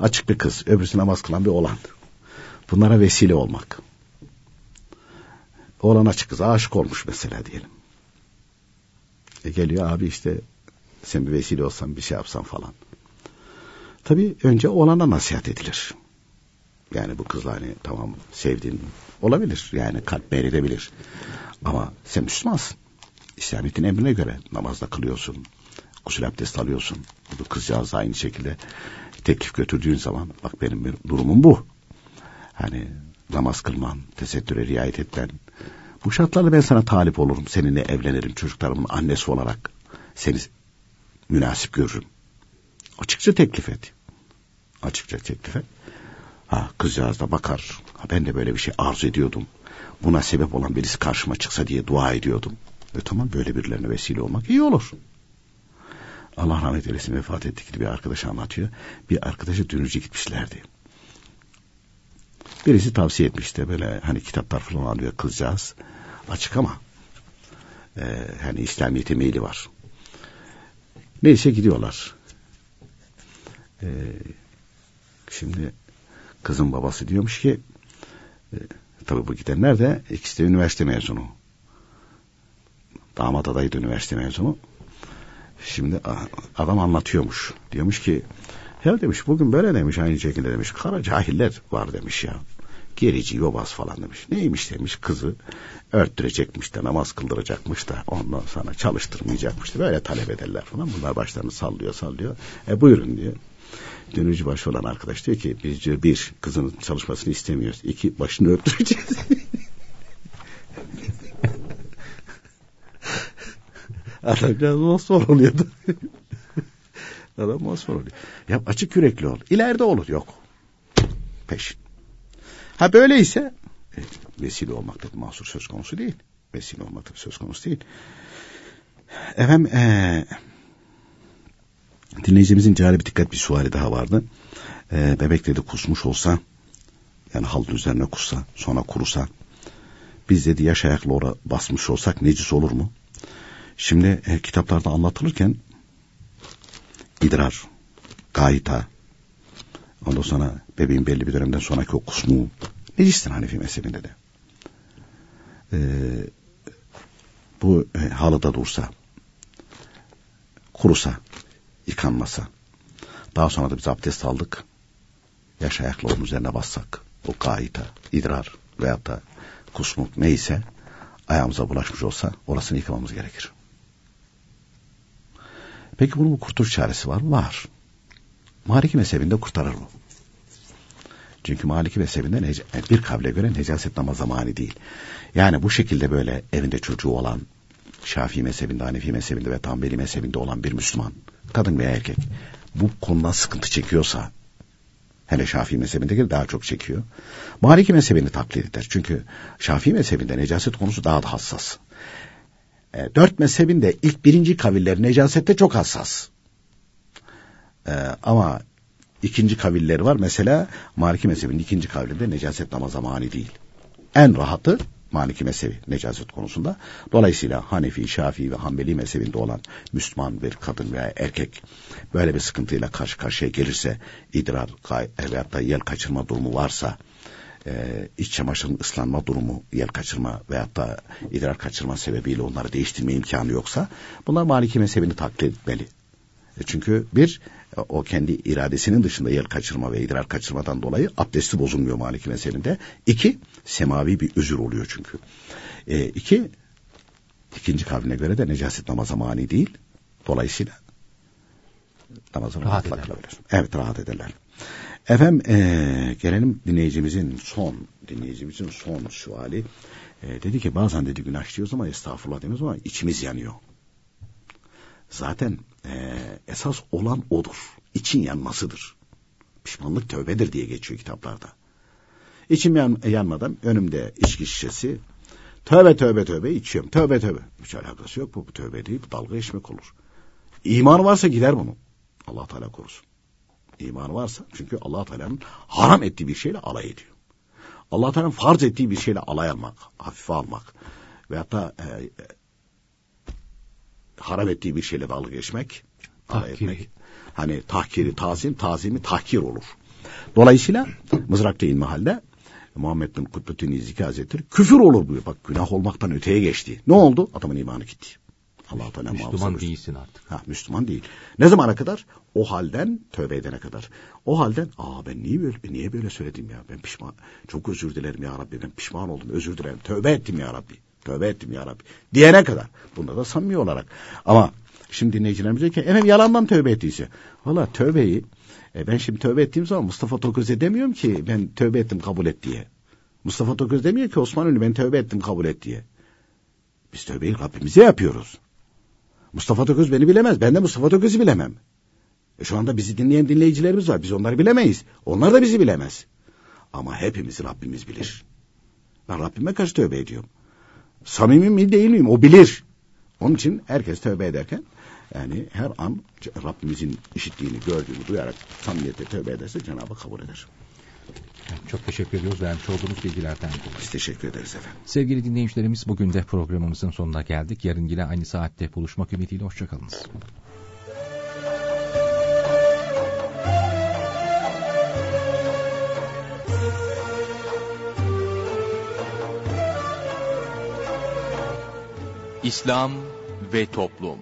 S3: Açık bir kız. Öbürsü namaz kılan bir oğlan. Bunlara vesile olmak. Oğlan açık kıza aşık olmuş mesela diyelim. E geliyor abi işte sen bir vesile olsan bir şey yapsan falan. Tabii önce oğlana nasihat edilir. Yani bu kızla hani tamam sevdiğin olabilir. Yani kalp meyledebilir. Ama sen Müslümansın. İslamiyet'in emrine göre namazda kılıyorsun. Gusül abdest alıyorsun. Bu kızcağız aynı şekilde teklif götürdüğün zaman bak benim durumum bu. Hani namaz kılman, tesettüre riayet etmen. Bu şartlarla ben sana talip olurum. Seninle evlenirim. Çocuklarımın annesi olarak seni münasip görürüm. Açıkça teklif et. Açıkça teklif et. Ha, kızcağız da bakar. Ha, ben de böyle bir şey arzu ediyordum. Buna sebep olan birisi karşıma çıksa diye dua ediyordum. Ve tamam böyle birilerine vesile olmak iyi olur. Allah rahmet eylesin vefat ettik bir arkadaş anlatıyor. Bir arkadaşı dönücü gitmişlerdi. Birisi tavsiye etmişti böyle hani kitaplar falan alıyor kızcağız. Açık ama e, hani İslamiyet'e meyli var. Neyse gidiyorlar. E, şimdi kızın babası diyormuş ki e, tabii bu gidenler de ikisi de üniversite mezunu. Damat adayı da üniversite mezunu. Şimdi adam anlatıyormuş. Diyormuş ki ya demiş bugün böyle demiş aynı şekilde demiş. Kara cahiller var demiş ya. Gerici, yobaz falan demiş. Neymiş demiş kızı örttürecekmiş de namaz kıldıracakmış da ondan sonra çalıştırmayacakmış da böyle talep ederler falan. Bunlar başlarını sallıyor sallıyor. E buyurun diyor. Dönücü başı olan arkadaş diyor ki biz diyor bir kızın çalışmasını istemiyoruz. İki başını örttüreceğiz. Adam biraz mosfor oluyordu. Adam mosfor oluyor. Ya açık yürekli ol. İleride olur. Yok. Peşin. Ha böyleyse e, vesile olmakta mahsur söz konusu değil. Vesile olmakta söz konusu değil. Efendim ee, dinleyicimizin cari bir dikkat bir suali daha vardı. E, bebek dedi kusmuş olsa yani halının üzerine kussa sonra kurusa biz dedi yaş ayakla ora basmış olsak necis olur mu? Şimdi e, kitaplarda anlatılırken idrar, gayta, ondan sonra bebeğin belli bir dönemden sonraki o kusmu necistir Hanefi mezhebinde de. Ee, bu e, halıda dursa, kurusa, yıkanmasa, daha sonra da biz abdest aldık, yaş ayakla onun üzerine bassak, o gayta, idrar veyahut da kusmuk neyse, ayağımıza bulaşmış olsa orasını yıkamamız gerekir. Peki bunun kurtuluş çaresi var mı? Var. Maliki mezhebinde kurtarır bu. Çünkü Maliki mezhebinde bir kavle göre necaset namaza mani değil. Yani bu şekilde böyle evinde çocuğu olan Şafii mezhebinde, Hanefi mezhebinde ve Tambeli mezhebinde olan bir Müslüman, kadın veya erkek bu konudan sıkıntı çekiyorsa hele Şafii mezhebindeki daha çok çekiyor. Maliki mezhebini taklit eder. Çünkü Şafii mezhebinde necaset konusu daha da hassas. E, dört mezhebin de ilk birinci kaviller necasette çok hassas. E, ama ikinci kavilleri var. Mesela Maliki mezhebinin ikinci kavlinde necaset namaza mani değil. En rahatı Maliki mezhebi necaset konusunda. Dolayısıyla Hanefi, Şafii ve Hanbeli mezhebinde olan Müslüman bir kadın veya erkek böyle bir sıkıntıyla karşı karşıya gelirse idrar veyahut da yel kaçırma durumu varsa e, iç çamaşırın ıslanma durumu, yer kaçırma veyahut da idrar kaçırma sebebiyle onları değiştirme imkanı yoksa bunlar Maliki mezhebini taklit etmeli. E çünkü bir o kendi iradesinin dışında yer kaçırma ve idrar kaçırmadan dolayı abdesti bozulmuyor Maliki mezhebinde. İki, semavi bir özür oluyor çünkü. E, iki, ikinci kavline göre de necaset namaza mani değil. Dolayısıyla namazı rahat kılabilir. Evet rahat ederler. Efendim e, gelelim dinleyicimizin son dinleyicimizin son suali. E, dedi ki bazen dedi günah işliyoruz ama estağfurullah demiyoruz ama içimiz yanıyor. Zaten e, esas olan odur. İçin yanmasıdır. Pişmanlık tövbedir diye geçiyor kitaplarda. İçim yan, yanmadan önümde içki şişesi. Tövbe tövbe tövbe içiyorum. Tövbe tövbe. Hiç alakası yok bu. Bu tövbe değil. Bu dalga geçmek olur. İman varsa gider bunu. Allah Teala korusun. İman varsa çünkü Allah Teala'nın haram ettiği bir şeyle alay ediyor. Allah Teala'nın farz ettiği bir şeyle alay almak, hafife almak veyahut da e, haram ettiği bir şeyle dalga geçmek, alay etmek. Hani tahkiri tazim, tazimi tahkir olur. Dolayısıyla mızrakta inme halde Muhammed bin Kutbettin İziki Hazretleri küfür olur buyuruyor. Bak günah olmaktan öteye geçti. Ne oldu? Adamın imanı gitti. Allah Teala
S1: Müslüman değilsin artık.
S3: Ha, Müslüman değil. Ne zamana kadar? O halden tövbe edene kadar. O halden aa ben niye böyle niye böyle söyledim ya? Ben pişman. Çok özür dilerim ya Rabbi. Ben pişman oldum. Özür dilerim. Tövbe ettim ya Rabbi. Tövbe ettim ya Rabbi. Diyene kadar. Bunda da samimi olarak. Ama şimdi dinleyicilerimiz diyor ki efendim yalandan tövbe ettiyse. Valla tövbeyi e, ben şimdi tövbe ettiğim zaman Mustafa Toköz'e demiyorum ki ben tövbe ettim kabul et diye. Mustafa Toköz demiyor ki Osman Ünlü ben tövbe ettim kabul et diye. Biz tövbeyi Rabbimize yapıyoruz. Mustafa Tököz beni bilemez. Ben de Mustafa Tököz'ü bilemem. E şu anda bizi dinleyen dinleyicilerimiz var. Biz onları bilemeyiz. Onlar da bizi bilemez. Ama hepimizi Rabbimiz bilir. Ben Rabbime karşı tövbe ediyorum. Samimi mi değil miyim? O bilir. Onun için herkes tövbe ederken yani her an Rabbimizin işittiğini, gördüğünü duyarak samimiyetle tövbe ederse Cenab-ı kabul eder.
S1: Çok teşekkür ediyoruz vermiş olduğunuz bilgilerden dolayı.
S3: Biz teşekkür ederiz efendim.
S1: Sevgili dinleyicilerimiz bugün de programımızın sonuna geldik. Yarın yine aynı saatte buluşmak ümidiyle hoşçakalınız.
S6: İslam ve Toplum